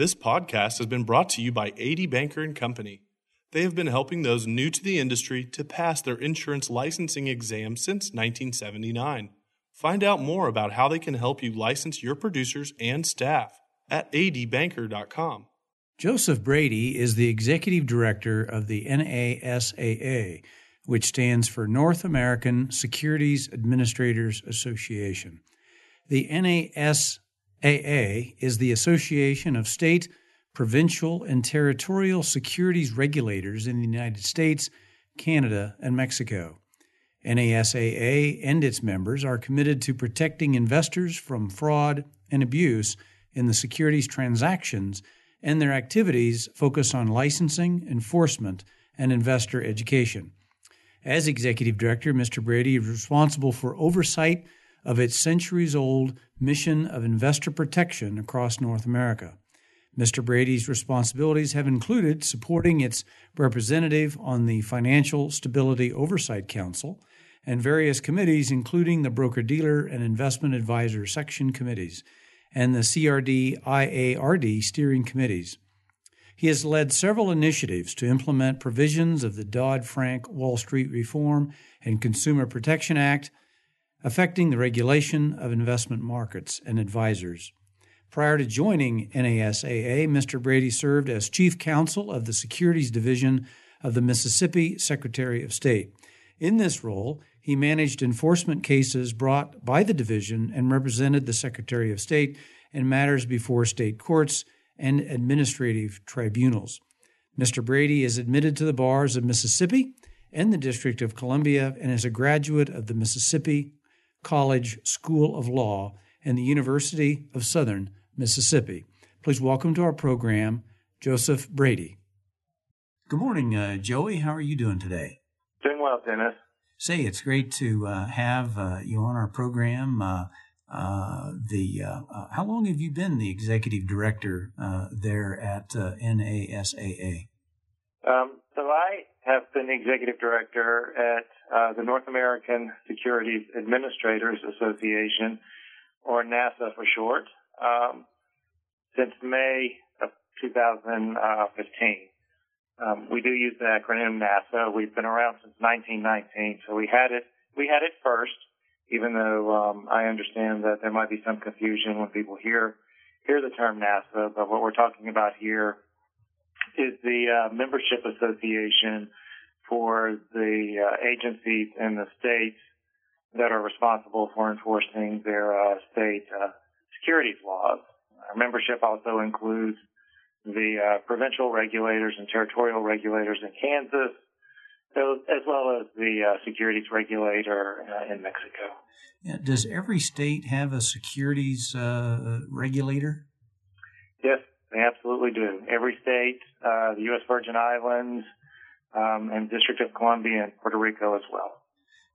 This podcast has been brought to you by AD Banker and Company. They have been helping those new to the industry to pass their insurance licensing exam since 1979. Find out more about how they can help you license your producers and staff at adbanker.com. Joseph Brady is the executive director of the NASAA, which stands for North American Securities Administrators Association. The NASAA is the Association of State, Provincial, and Territorial Securities Regulators in the United States, Canada, and Mexico. NASAA and its members are committed to protecting investors from fraud and abuse in the securities transactions, and their activities focus on licensing, enforcement, and investor education. As executive director, Mr. Brady is responsible for oversight of its centuries old mission of investor protection across North America. Mr. Brady's responsibilities have included supporting its representative on the Financial Stability Oversight Council and various committees, including the Broker Dealer and Investment Advisor Section Committees and the CRD IARD steering committees. He has led several initiatives to implement provisions of the Dodd Frank Wall Street Reform and Consumer Protection Act affecting the regulation of investment markets and advisors. Prior to joining NASAA, Mr. Brady served as Chief Counsel of the Securities Division of the Mississippi Secretary of State. In this role, he managed enforcement cases brought by the division and represented the Secretary of State in matters before state courts and administrative tribunals. Mr. Brady is admitted to the bars of Mississippi and the District of Columbia and is a graduate of the Mississippi College School of Law and the University of Southern Mississippi. Please welcome to our program Joseph Brady. Good morning, uh, Joey. How are you doing today? Doing well, Dennis. Say, it's great to uh, have uh, you on our program. Uh, uh, the uh, how long have you been the executive director there at NASAA? Um, so I have been executive director at uh, the North American Securities Administrators Association, or NASA for short, um, since May of 2015. Um, we do use the acronym NASA. We've been around since 1919, so we had it. We had it first, even though um, I understand that there might be some confusion when people hear hear the term NASA. But what we're talking about here is the uh, membership association for the uh, agencies in the states that are responsible for enforcing their uh, state uh, securities laws. Our membership also includes the uh, provincial regulators and territorial regulators in Canada, as well as the uh, securities regulator in Mexico. Yeah, does every state have a securities regulator? Yes, they absolutely do. Every state, uh, the U.S. Virgin Islands, um, and District of Columbia and Puerto Rico as well.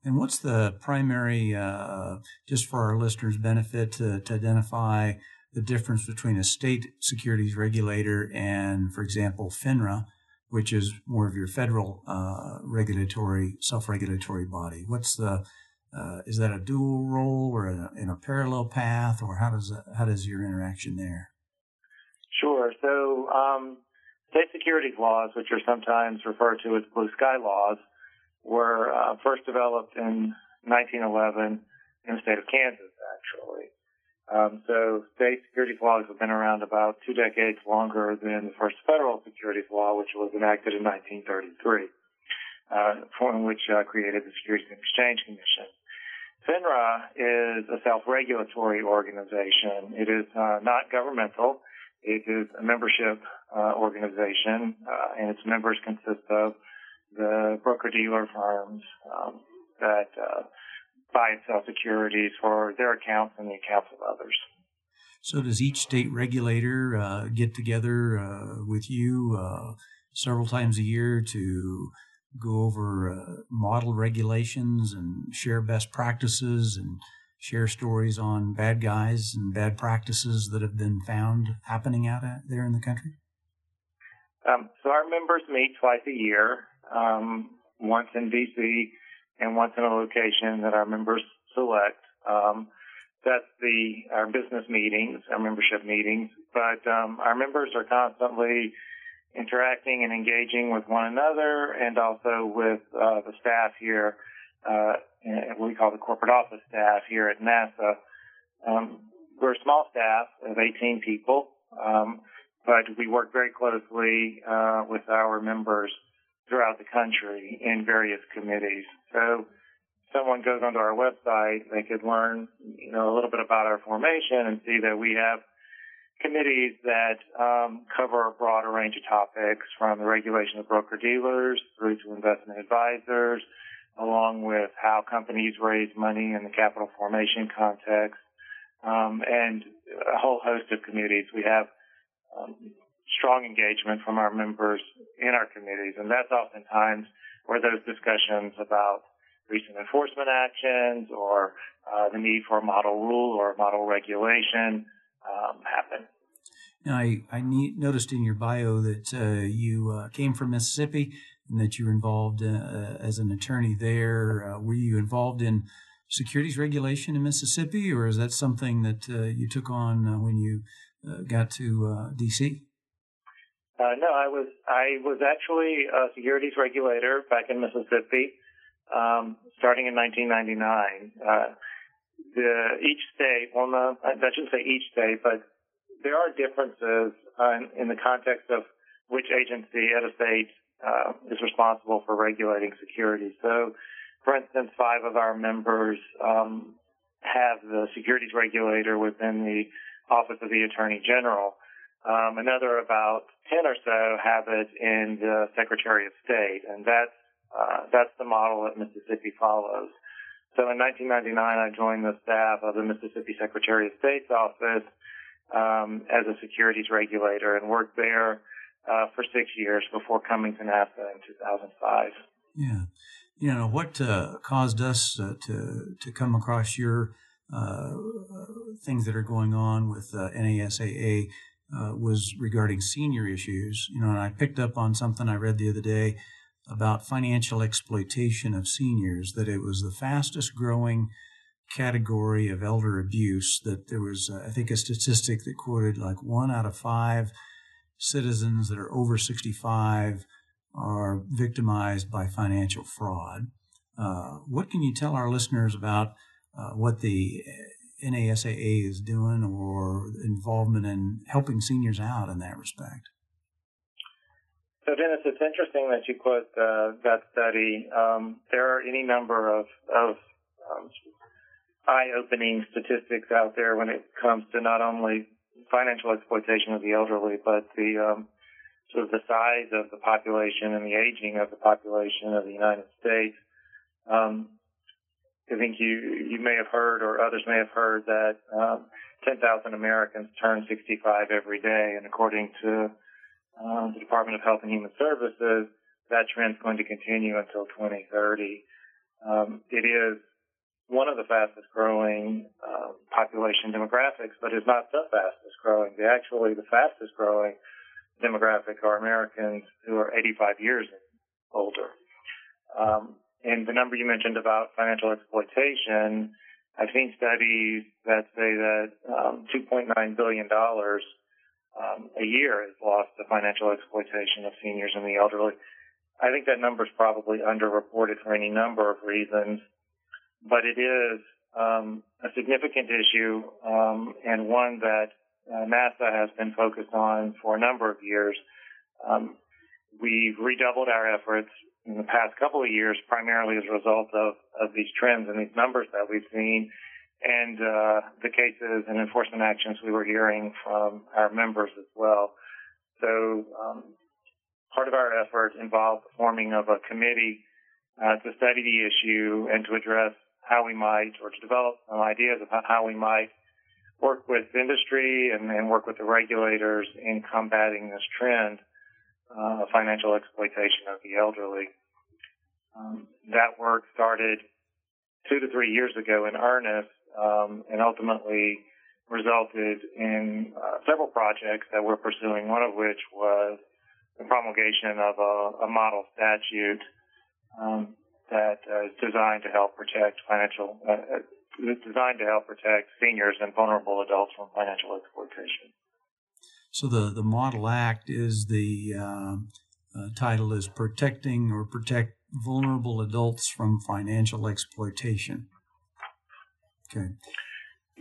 And what's the primary, uh, just for our listeners' benefit, to, to, identify the difference between a state securities regulator and, for example, FINRA, which is more of your federal uh, regulatory, self-regulatory body? What's the uh, is that a dual role or a, in a parallel path, or how does that, how does your interaction there? Sure. So um, state securities laws, which are sometimes referred to as blue sky laws, were uh, first developed in 1911 in the state of Kansas, actually. Um, so state securities laws have been around about two decades longer than the first federal securities law, which was enacted in 1933, uh, which uh, created the Securities and Exchange Commission. FINRA is a self-regulatory organization. It is uh, not governmental. It is a membership uh, organization, uh, and its members consist of the broker dealer firms um, that uh, buy and sell securities for their accounts and the accounts of others. So, does each state regulator uh, get together uh, with you uh, several times a year to go over model regulations and share best practices and share stories on bad guys and bad practices that have been found happening out there in the country? Um, so our members meet twice a year, um, once in DC and once in a location that our members select. Um, that's the our business meetings, our membership meetings. But um, our members are constantly interacting and engaging with one another, and also with uh, the staff here. Uh, we call the corporate office staff here at NASAA. Um, we're a small staff of 18 people, um, but we work very closely uh, with our members throughout the country in various committees. So someone goes onto our website, they could learn, you know, a little bit about our formation and see that we have committees that um, cover a broader range of topics from the regulation of broker dealers through to investment advisors, along with how companies raise money in the capital formation context, um, and a whole host of committees. We have um, strong engagement from our members in our committees, and that's oftentimes where those discussions about recent enforcement actions or uh, the need for a model rule or a model regulation um, happen. Now, I, I noticed in your bio that uh, you uh, came from Mississippi and that you were involved uh, uh, as an attorney there. Uh, were you involved in securities regulation in Mississippi, or is that something that you took on when you got to D.C.? Uh, no, I was I was actually a securities regulator back in Mississippi, um, starting in 1999. Uh, the each state, well, no, I shouldn't say each state, but there are differences in, in, the context of which agency at a state uh, is responsible for regulating securities. So, for instance, five of our members um, have the securities regulator within the Office of the Attorney General. Um, another about 10 or so have it in the Secretary of State, and that's, uh, that's the model that Mississippi follows. So in 1999, I joined the staff of the Mississippi Secretary of State's office um, as a securities regulator and worked there uh, for six years before coming to NASAA in 2005. Yeah. You know, what uh, caused us uh, to, to come across your uh, things that are going on with uh, NASAA uh, was regarding senior issues. You know, and I picked up on something I read the other day about financial exploitation of seniors, that it was the fastest growing category of elder abuse, that there was, uh, I think, a statistic that quoted like one out of five citizens that are over 65 are victimized by financial fraud. Uh, what can you tell our listeners about uh, what the NASAA is doing or involvement in helping seniors out in that respect? So, Dennis, it's interesting that you quote uh, that study. Um, there are any number of, of um, eye-opening statistics out there when it comes to not only financial exploitation of the elderly, but the um, sort of the size of the population and the aging of the population of the United States. Um, I think you you may have heard, or others may have heard, that um, 10,000 Americans turn 65 every day, and according to um, the Department of Health and Human Services, that trend is going to continue until 2030. Um, it is one of the fastest growing uh, population demographics, but it's not the fastest growing. The actually the fastest growing demographic are Americans who are 85 years older. Um, and the number you mentioned about financial exploitation, I've seen studies that say that um, $2.9 billion um, a year is lost to financial exploitation of seniors and the elderly. I think that number is probably underreported for any number of reasons, but it is um, a significant issue um, and one that uh, NASAA has been focused on for a number of years. Um, we've redoubled our efforts in the past couple of years, primarily as a result of, of these trends and these numbers that we've seen and uh, the cases and enforcement actions we were hearing from our members as well. So um, part of our effort involved the forming of a committee uh, to study the issue and to address how we might, or to develop some ideas about how we might work with industry and, and work with the regulators in combating this trend uh, financial exploitation of the elderly. Um, that work started two to three years ago in earnest um, and ultimately resulted in uh, several projects that we're pursuing, one of which was the promulgation of a, a model statute. Um, that uh, is designed to help protect financial, uh, uh designed to help protect seniors and vulnerable adults from financial exploitation. So the, the Model Act is the uh, uh, title is Protecting or Protect Vulnerable Adults from Financial Exploitation. Okay.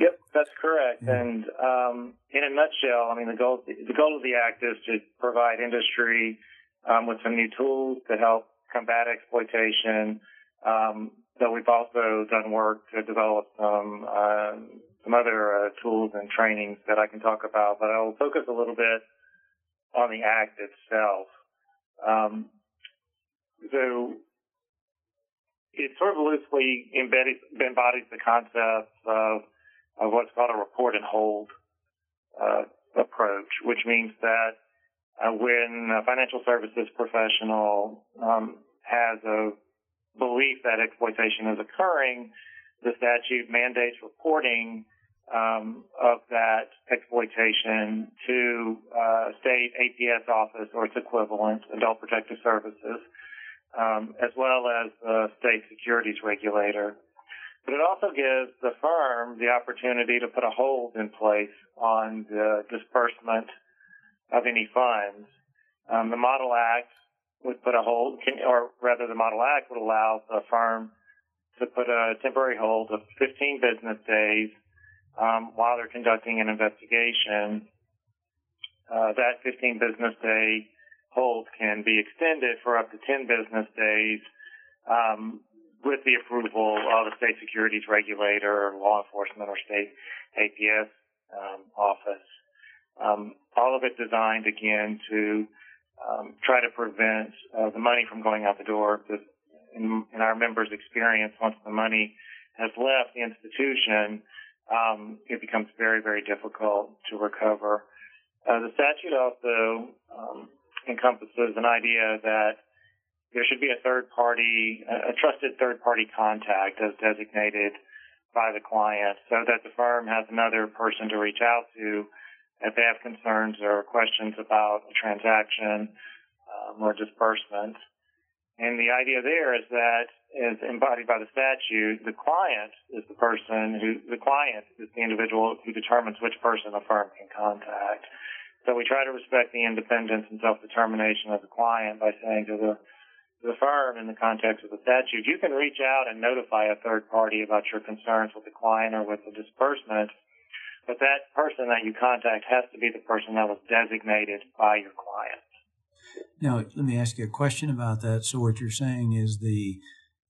Yep, that's correct. Yeah. And um, in a nutshell, I mean the goal the goal of the act is to provide industry um, with some new tools to help combat exploitation. Um, though we've also done work to develop some uh, some other uh, tools and trainings that I can talk about, but I will focus a little bit on the act itself. Um, so it sort of loosely embodies, embodies the concept of, of what's called a report and hold uh, approach, which means that uh, when a financial services professional um, has a belief that exploitation is occurring, the statute mandates reporting um, of that exploitation to uh, state APS office or its equivalent, Adult Protective Services, um, as well as the state securities regulator. But it also gives the firm the opportunity to put a hold in place on the disbursement of any funds. Um, the Model Act would put a hold, or rather, the Model Act would allow the firm to put a temporary hold of 15 business days um, while they're conducting an investigation. Uh, that 15 business day hold can be extended for up to 10 business days um, with the approval of a state securities regulator, law enforcement, or state APS um, office. Um, all of it designed again to um, try to prevent uh, the money from going out the door. In, in, our members' experience, once the money has left the institution, um, it becomes very, very difficult to recover. Uh, the statute also um, encompasses an idea that there should be a third party, a trusted third party contact as designated by the client so that the firm has another person to reach out to if they have concerns or questions about a transaction um, or disbursement. And the idea there is that, as embodied by the statute, the client is the person who, the client is the individual who determines which person a firm can contact. So we try to respect the independence and self-determination of the client by saying to the, to the firm in the context of the statute, you can reach out and notify a third party about your concerns with the client or with the disbursement but that person that you contact has to be the person that was designated by your client. Now, let me ask you a question about that. So, what you're saying is the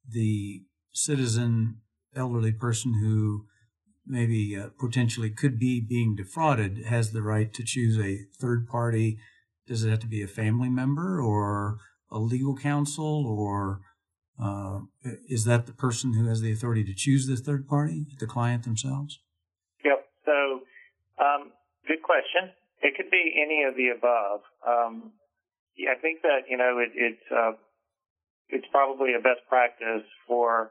the citizen, elderly person who maybe uh, potentially could be being defrauded has the right to choose a third party. Does it have to be a family member or a legal counsel, or uh, is that the person who has the authority to choose the third party, the client themselves? Yep. So, um, good question. It could be any of the above. Um, yeah, I think that you know it, it's uh, it's probably a best practice for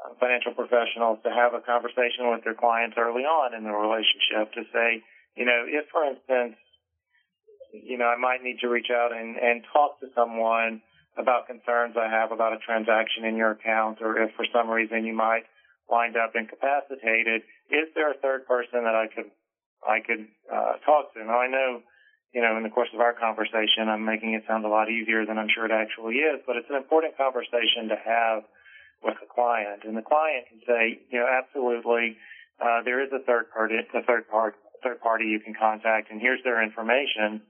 uh, financial professionals to have a conversation with their clients early on in the relationship to say, you know, if for instance, you know, I might need to reach out and, and talk to someone about concerns I have about a transaction in your account, or if for some reason you might wind up incapacitated, is there a third person that I could I could uh, talk to. Now I know, you know, in the course of our conversation, I'm making it sound a lot easier than I'm sure it actually is, but it's an important conversation to have with the client. And the client can say, you know, absolutely, uh, there is a third party, a third party, third party you can contact, and here's their information.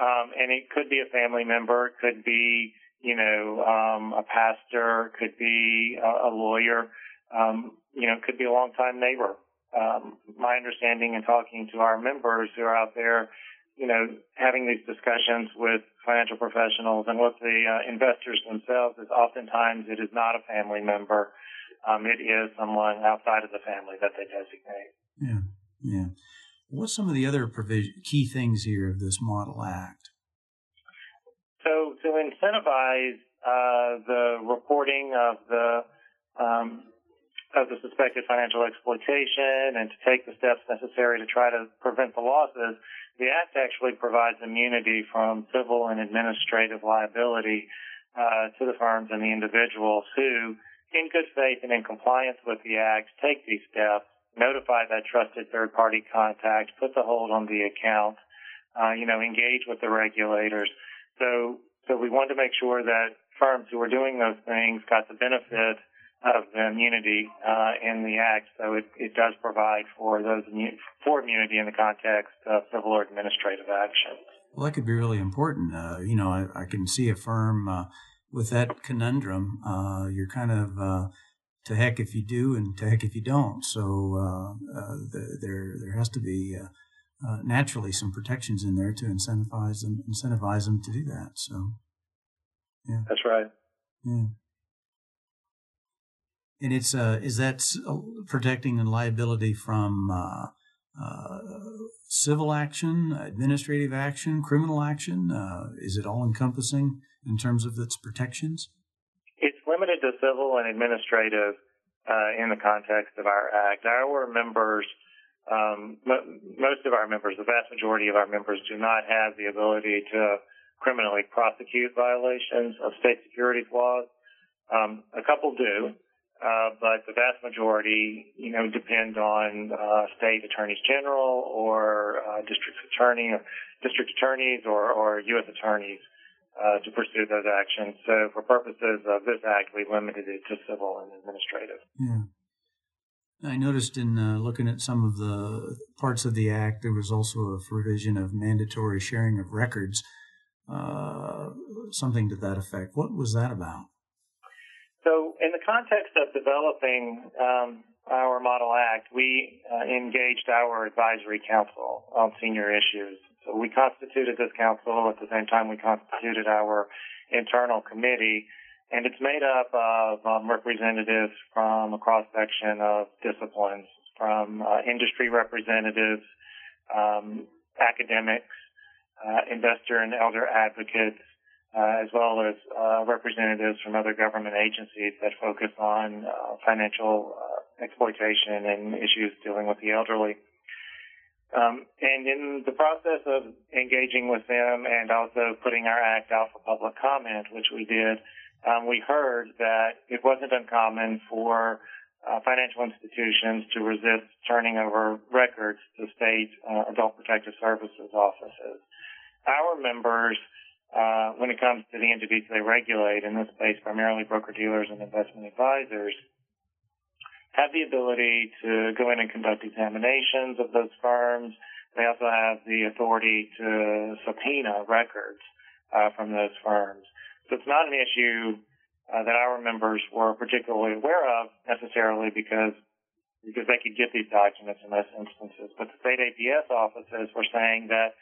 Um, and it could be a family member, it could be, you know, um, a pastor, could be a, a lawyer, um, you know, could be a longtime neighbor um, my understanding and talking to our members who are out there, you know, having these discussions with financial professionals and with the uh, investors themselves is oftentimes it is not a family member. Um, it is someone outside of the family that they designate. Yeah, yeah. What's some of the other provision, key things here of this Model Act? So to incentivize uh, the reporting of the um, of the suspected financial exploitation and to take the steps necessary to try to prevent the losses, the Act actually provides immunity from civil and administrative liability uh, to the firms and the individuals who, in good faith and in compliance with the Act, take these steps, notify that trusted third party contact, put the hold on the account, uh, you know, engage with the regulators. So, so we wanted to make sure that firms who were doing those things got the benefit of the immunity uh, in the Act. So it, it does provide for those for immunity in the context of civil or administrative actions. Well, that could be really important. Uh, you know, I, I, can see a firm uh, with that conundrum. Uh, you're kind of uh, to heck if you do, and to heck if you don't. So uh, the, there there has to be naturally some protections in there to incentivize them incentivize them to do that. So, yeah, that's right. Yeah. And it's uh, is that protecting the liability from uh, uh, civil action, administrative action, criminal action? Uh, is it all encompassing in terms of its protections? It's limited to civil and administrative uh, in the context of our act. Our members, um, most of our members, the vast majority of our members, do not have the ability to criminally prosecute violations of state securities laws. Um, a couple do. Uh, but the vast majority, you know, depend on uh, state attorneys general or uh, district attorney, or district attorneys, or, or U.S. attorneys uh, to pursue those actions. So, for purposes of this act, we limited it to civil and administrative. Yeah. I noticed in uh, looking at some of the parts of the act, there was also a provision of mandatory sharing of records, uh, something to that effect. What was that about? The context of developing um, our Model Act, we uh, engaged our advisory council on senior issues. So, we constituted this council at the same time we constituted our internal committee, and it's made up of um, representatives from a cross section of disciplines, from uh, industry representatives, um, academics, uh, investor and elder advocates, uh, as well as uh, representatives from other government agencies that focus on uh, financial uh, exploitation and issues dealing with the elderly. Um, and in the process of engaging with them and also putting our act out for public comment, which we did, um, we heard that it wasn't uncommon for uh, financial institutions to resist turning over records to state uh, adult protective services offices. Our members uh, when it comes to the entities they regulate, in this case primarily broker dealers and investment advisors, have the ability to go in and conduct examinations of those firms. They also have the authority to subpoena records uh, from those firms. So it's not an issue uh, that our members were particularly aware of necessarily because because they could get these documents in most instances. But the state APS offices were saying that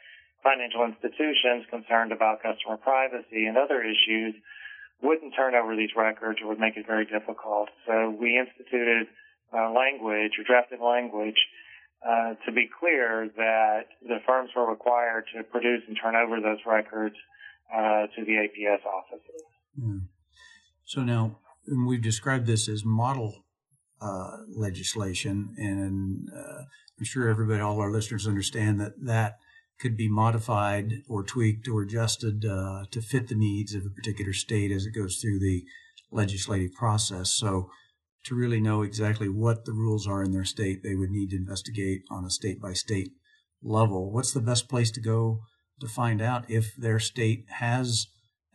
financial institutions concerned about customer privacy and other issues wouldn't turn over these records or would make it very difficult. So we instituted uh, language or drafted language uh, to be clear that the firms were required to produce and turn over those records uh, to the APS offices. Hmm. So now we've described this as model uh, legislation, and uh, I'm sure everybody, all our listeners, understand that that could be modified or tweaked or adjusted uh, to fit the needs of a particular state as it goes through the legislative process. So, to really know exactly what the rules are in their state, they would need to investigate on a state by state level. What's the best place to go to find out if their state has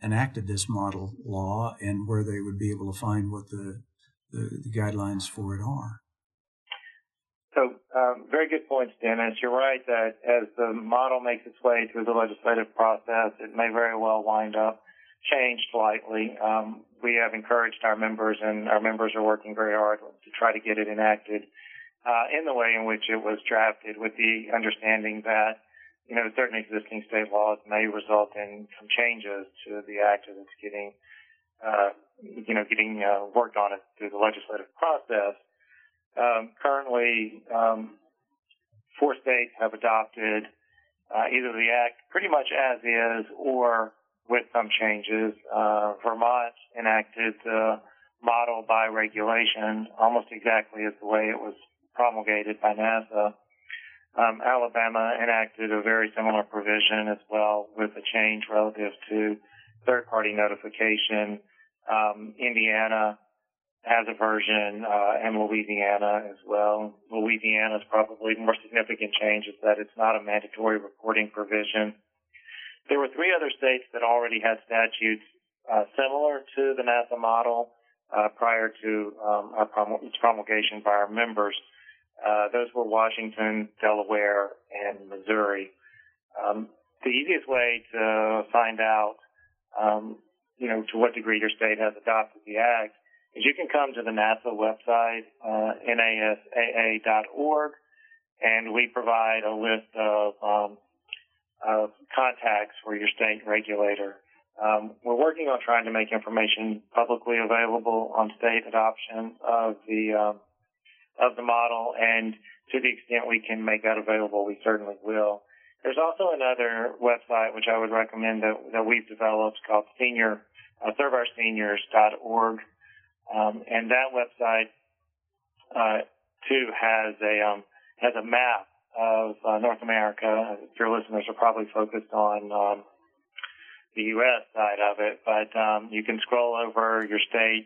enacted this model law and where they would be able to find what the, the, the guidelines for it are? Um, very good points, Dennis. You're right that as the model makes its way through the legislative process, it may very well wind up changed slightly. Um, we have encouraged our members, and our members are working very hard to try to get it enacted uh, in the way in which it was drafted, with the understanding that you know certain existing state laws may result in some changes to the act as it's getting uh, you know getting uh, worked on it through the legislative process. Um, currently, um, four states have adopted uh, either the act pretty much as is or with some changes. Uh, Vermont enacted the model by regulation almost exactly as the way it was promulgated by NASAA. Um, Alabama enacted a very similar provision as well with a change relative to third-party notification. Um, Indiana has a version, uh, and Louisiana as well. Louisiana's probably more significant change is that it's not a mandatory reporting provision. There were three other states that already had statutes uh, similar to the NASAA model uh, prior to um, its promulgation by our members. Uh, those were Washington, Delaware, and Missouri. Um, the easiest way to find out, um, you know, to what degree your state has adopted the act is you can come to the NASAA website, uh, nasaa.org, and we provide a list of, um, of contacts for your state regulator. Um, we're working on trying to make information publicly available on state adoption of the um, of the model, and to the extent we can make that available, we certainly will. There's also another website which I would recommend that, that we've developed called senior uh, serveourseniors.org, um, and that website uh, too has a um, has a map of uh, North America. Your listeners are probably focused on um, the U.S. side of it, but um, you can scroll over your state,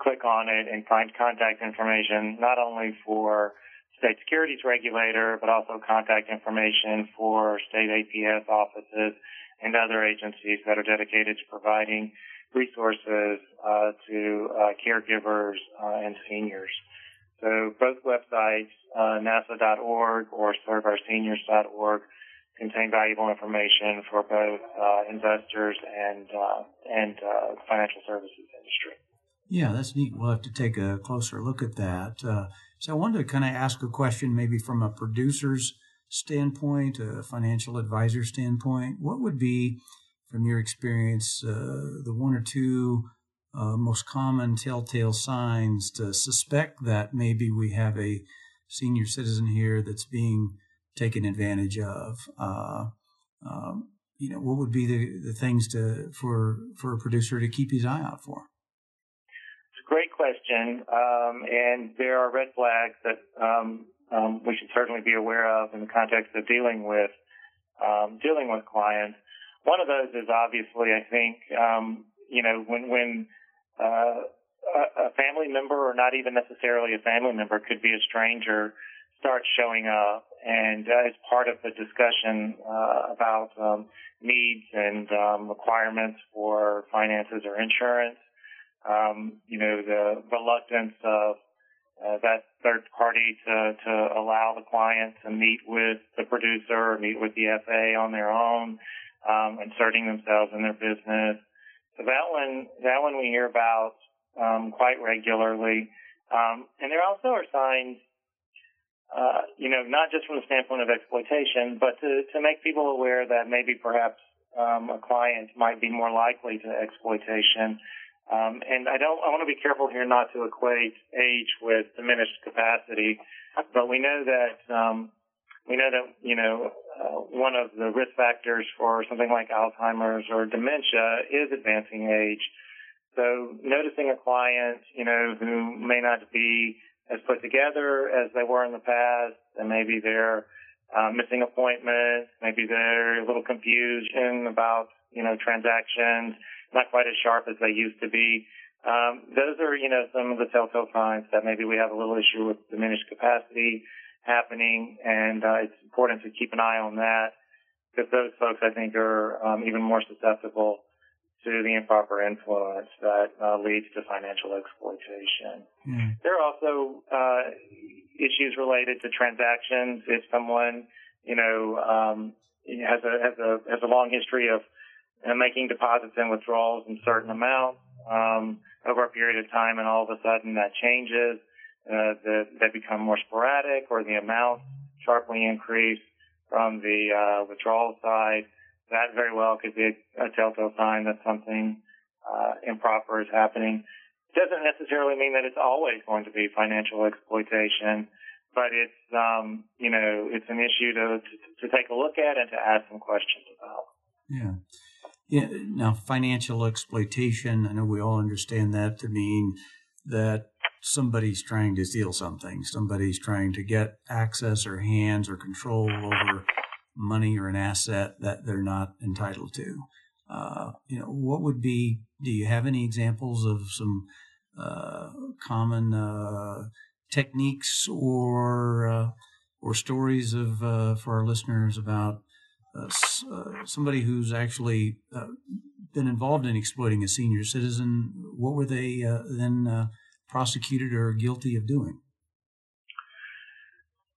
click on it, and find contact information not only for state securities regulator, but also contact information for state APS offices and other agencies that are dedicated to providing resources uh, to uh, caregivers uh, and seniors. So both websites, uh, nasaa.org or serveourseniors.org, contain valuable information for both uh, investors and uh, and financial services industry. Yeah, that's neat. We'll have to take a closer look at that. So I wanted to kind of ask a question, maybe from a producer's standpoint, a financial advisor standpoint. What would be, from your experience, uh, the one or two uh, most common telltale signs to suspect that maybe we have a senior citizen here that's being taken advantage of? Uh, um, you know, what would be the, the things to for for a producer to keep his eye out for? It's a great question, um, and there are red flags that um, um, we should certainly be aware of in the context of dealing with um, dealing with clients. One of those is obviously, I think, um, you know, when when uh, a family member, or not even necessarily a family member, could be a stranger starts showing up and uh, as part of the discussion uh, about um, needs and um, requirements for finances or insurance. Um, you know, the reluctance of uh, that third party to, to allow the client to meet with the producer or meet with the FA on their own, um, inserting themselves in their business. So that one, that one we hear about um, quite regularly. Um, and there also are signs uh, you know, not just from the standpoint of exploitation, but to, to make people aware that maybe perhaps um, a client might be more likely to exploitation. Um, and I don't, I want to be careful here not to equate age with diminished capacity, but we know that, um, we know that, you know, uh, one of the risk factors for something like Alzheimer's or dementia is advancing age. So noticing a client, you know, who may not be as put together as they were in the past, and maybe they're uh, missing appointments, maybe they're a little confusion about you know transactions, not quite as sharp as they used to be. Um, those are you know some of the telltale signs that maybe we have a little issue with diminished capacity happening, and uh, it's important to keep an eye on that because those folks I think are um, even more susceptible to the improper influence that uh, leads to financial exploitation. Mm. There are also uh, issues related to transactions. If someone, you know, um, has a has a has a long history of uh, making deposits and withdrawals in certain amounts um, over a period of time, and all of a sudden that changes, uh, the, they become more sporadic, or the amount sharply increase from the uh, withdrawal side that very well could be a, a telltale sign that something uh, improper is happening. It doesn't necessarily mean that it's always going to be financial exploitation, but it's um, you know it's an issue to, to, to take a look at and to ask some questions about. Yeah. Yeah. Now, financial exploitation. I know we all understand that to mean that somebody's trying to steal something. Somebody's trying to get access or hands or control over money or an asset that they're not entitled to. uh, you know, what would be? Do you have any examples of some uh, common uh, techniques or uh, or stories of uh, for our listeners about uh, somebody who's actually been involved in exploiting a senior citizen? What were they then prosecuted or guilty of doing?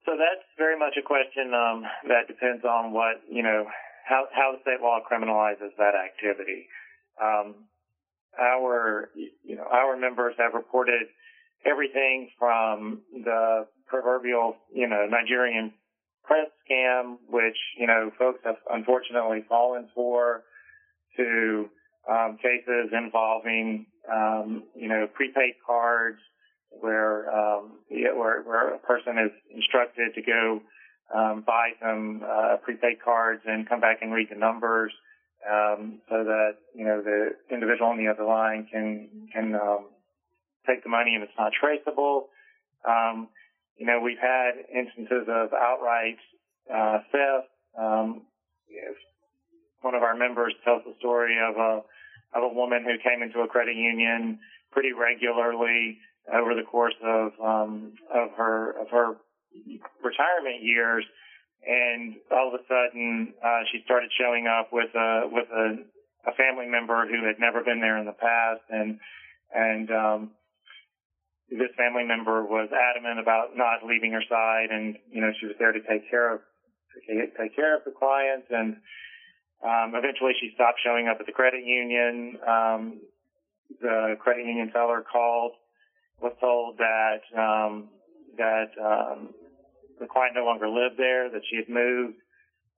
So that's very much a question um, that depends on what you know how how the state law criminalizes that activity. Um, our you know our members have reported everything from the proverbial you know Nigerian prince scam, which you know folks have unfortunately fallen for, to um, cases involving um, you know prepaid cards where um, where, where a person is instructed to go um, buy some uh, prepaid cards and come back and read the numbers um, so that you know the individual on the other line can can um, take the money and it's not traceable. Um, you know, we've had instances of outright uh, theft. Um, one of our members tells the story of a of a woman who came into a credit union pretty regularly over the course of um, of her of her retirement years, and all of a sudden uh, she started showing up with a with a, a family member who had never been there in the past, and and um, this family member was adamant about not leaving her side, and you know she was there to take care of take care of the clients, and um, eventually she stopped showing up at the credit union. Um, the credit union teller called was told that um, that um, the client no longer lived there, that she had moved,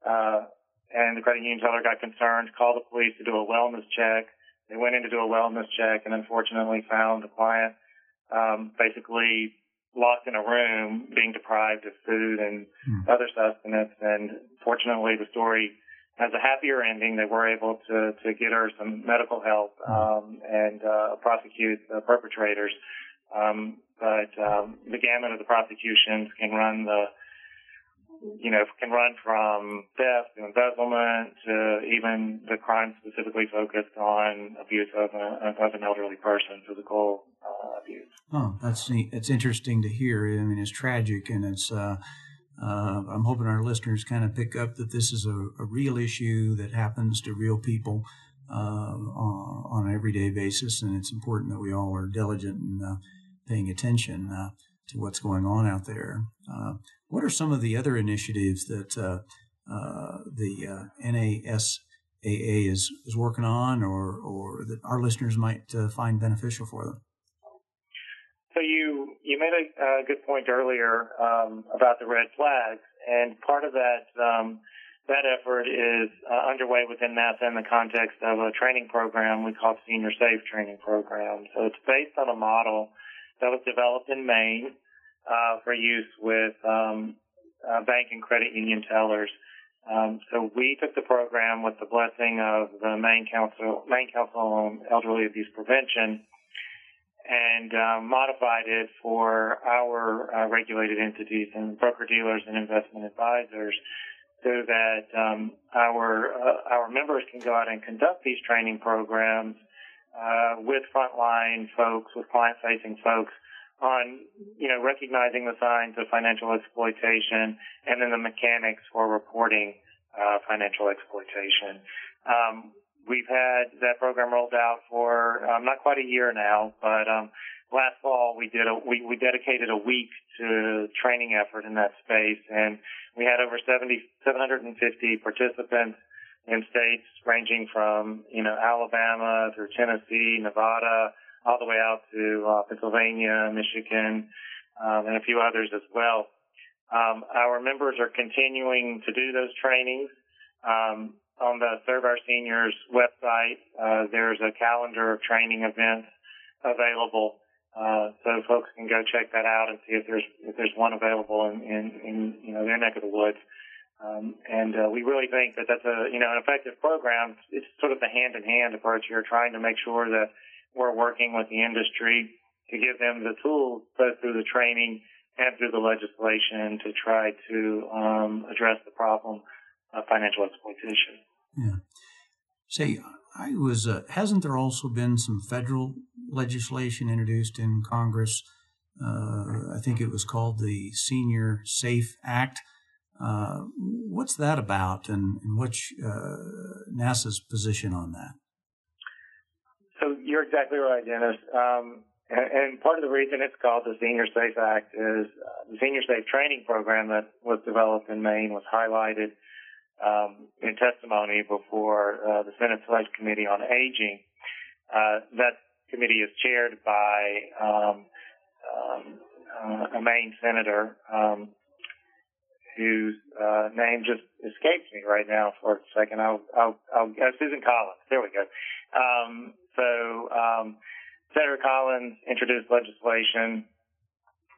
uh, and the credit union teller got concerned, called the police to do a wellness check. They went in to do a wellness check and unfortunately found the client um, basically locked in a room, being deprived of food and mm. other sustenance. And fortunately, the story has a happier ending. They were able to to get her some medical help um, and uh, prosecute the perpetrators. Um, but um, the gamut of the prosecutions can run the, you know, can run from theft to embezzlement to even the crime specifically focused on abuse of, a, of an elderly person, physical uh, abuse. Oh, that's neat. It's interesting to hear. I mean, it's tragic, and it's. Uh, uh, I'm hoping our listeners kind of pick up that this is a, a real issue that happens to real people uh, on, an everyday basis, and it's important that we all are diligent and uh, paying attention uh, to what's going on out there. Uh, what are some of the other initiatives that uh, the NASAA is, is working on or, or that our listeners might find beneficial for them? So you you made a, a good point earlier um, about the red flags, and part of that um, that effort is uh, underway within NASAA in the context of a training program we call Senior Safe Training Program. So it's based on a model that was developed in Maine uh, for use with um, uh, bank and credit union tellers. Um, so we took the program with the blessing of the Maine Council, Maine Council on Elderly Abuse Prevention, and uh, modified it for our uh, regulated entities and broker dealers and investment advisors, so that um, our uh, our members can go out and conduct these training programs uh, with frontline folks, with client-facing folks on, you know, recognizing the signs of financial exploitation and then the mechanics for reporting uh, financial exploitation. Um, we've had that program rolled out for um, not quite a year now, but um, last fall we did a we, we dedicated a week to training effort in that space, and we had over 70 750 participants in states ranging from, you know, Alabama through Tennessee, Nevada, all the way out to uh, Pennsylvania, Michigan, um, and a few others as well. Um, our members are continuing to do those trainings. Um, on the Serve Our Seniors website, uh, there's a calendar of training events available. Uh, so folks can go check that out and see if there's if there's one available in, in, in you know their neck of the woods. Um, and uh, we really think that that's a you know an effective program. It's sort of the hand in hand approach here, trying to make sure that we're working with the industry to give them the tools, both through the training and through the legislation, to try to um, address the problem of financial exploitation. Yeah. Say, I was, uh, hasn't there also been some federal legislation introduced in Congress? Uh, I think it was called the Senior Safe Act. Uh, what's that about, and, and what's uh, NASAA's position on that? So you're exactly right, Dennis. Um, and, and, part of the reason it's called the Senior Safe Act is uh, the Senior Safe Training Program that was developed in Maine was highlighted um, in testimony before uh, the Senate Select Committee on Aging. Uh, that committee is chaired by um, um, uh, a Maine senator um, whose uh, name just escapes me right now for a second. I'll, I'll, I'll uh, Susan Collins. There we go. Um, so um, Senator Collins introduced legislation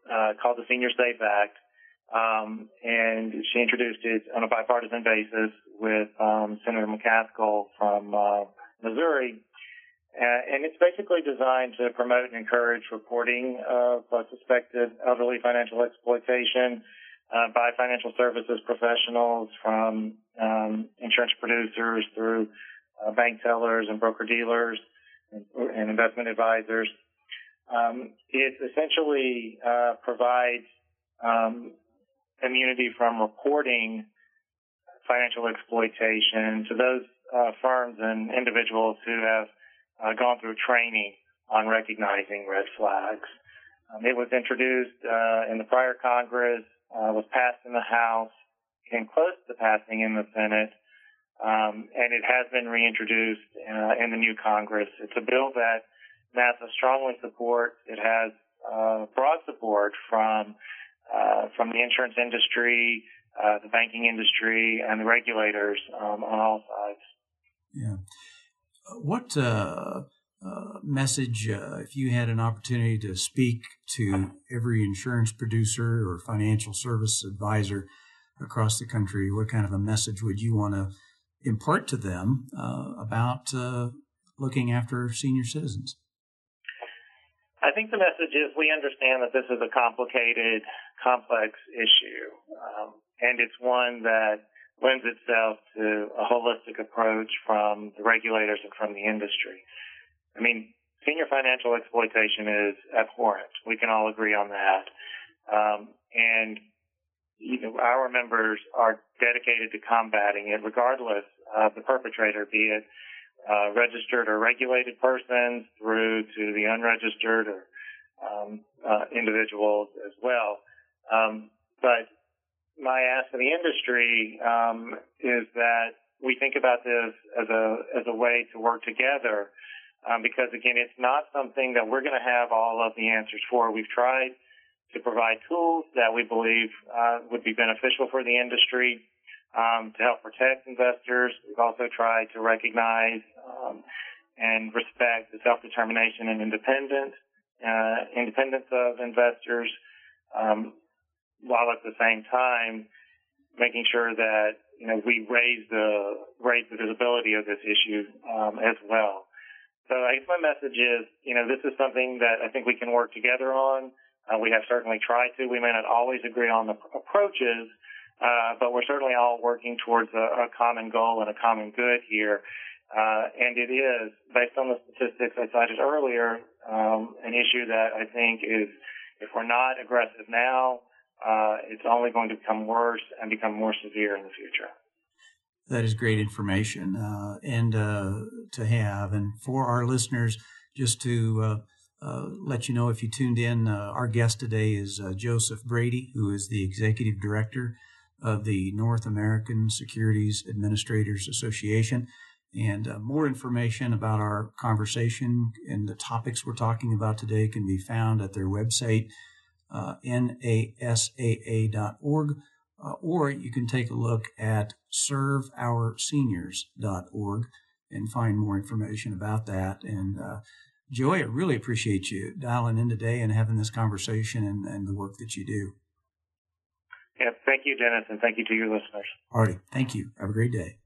uh, called the Senior Safe Act, um, and she introduced it on a bipartisan basis with um, Senator McCaskill from uh, Missouri. Uh, and it's basically designed to promote and encourage reporting of suspected elderly financial exploitation uh, by financial services professionals from um, insurance producers through uh, bank tellers and broker dealers and, and investment advisors. Um, it essentially uh, provides um, immunity from reporting financial exploitation to those uh, firms and individuals who have uh, gone through training on recognizing red flags. Um, it was introduced uh, in the prior Congress uh, was passed in the House, came close to passing in the Senate, um, and it has been reintroduced uh, in the new Congress. It's a bill that NASAA strongly supports. It has uh, broad support from uh, from the insurance industry, uh, the banking industry, and the regulators um, on all sides. Yeah. What uh, uh, message, uh, if you had an opportunity to speak to every insurance producer or financial service advisor across the country, what kind of a message would you want to impart to them uh, about uh, looking after senior citizens? I think the message is we understand that this is a complicated, complex issue, um, and it's one that lends itself to a holistic approach from the regulators and from the industry. I mean, senior financial exploitation is abhorrent. We can all agree on that. Um, and you know, our members are dedicated to combating it, regardless of the perpetrator, be it uh, registered or regulated persons through to the unregistered or um, uh, individuals as well. Um, but my ask to the industry um, is that we think about this as a as a way to work together um, because again, it's not something that we're going to have all of the answers for. We've tried to provide tools that we believe uh, would be beneficial for the industry um, to help protect investors. We've also tried to recognize um, and respect the self-determination and independence uh, independence of investors, um, while at the same time making sure that you know we raise the raise the visibility of this issue um, as well. So I guess my message is, you know, this is something that I think we can work together on. Uh, we have certainly tried to. We may not always agree on the approaches, uh, but we're certainly all working towards a, a, common goal and a common good here. Uh, and it is, based on the statistics I cited earlier, um, an issue that I think is, if we're not aggressive now, uh, it's only going to become worse and become more severe in the future. That is great information uh, and uh, to have. And for our listeners, just to uh, uh let you know if you tuned in, uh, our guest today is uh, Joseph Brady, who is the executive director of the North American Securities Administrators Association. And more information about our conversation and the topics we're talking about today can be found at their website, nasaa.org uh, or you can take a look at serveourseniors.org and find more information about that. And uh, Joey, I really appreciate you dialing in today and having this conversation and, and the work that you do. Yeah, thank you, Dennis, and thank you to your listeners. All right, thank you. Have a great day.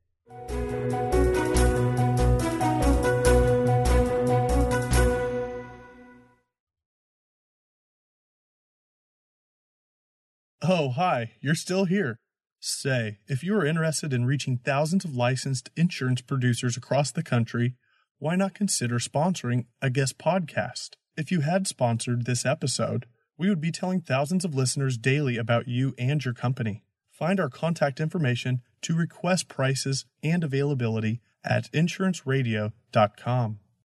Oh, hi, you're still here. Say, if you are interested in reaching thousands of licensed insurance producers across the country, why not consider sponsoring a guest podcast? If you had sponsored this episode, we would be telling thousands of listeners daily about you and your company. Find our contact information to request prices and availability at insuranceradio.com.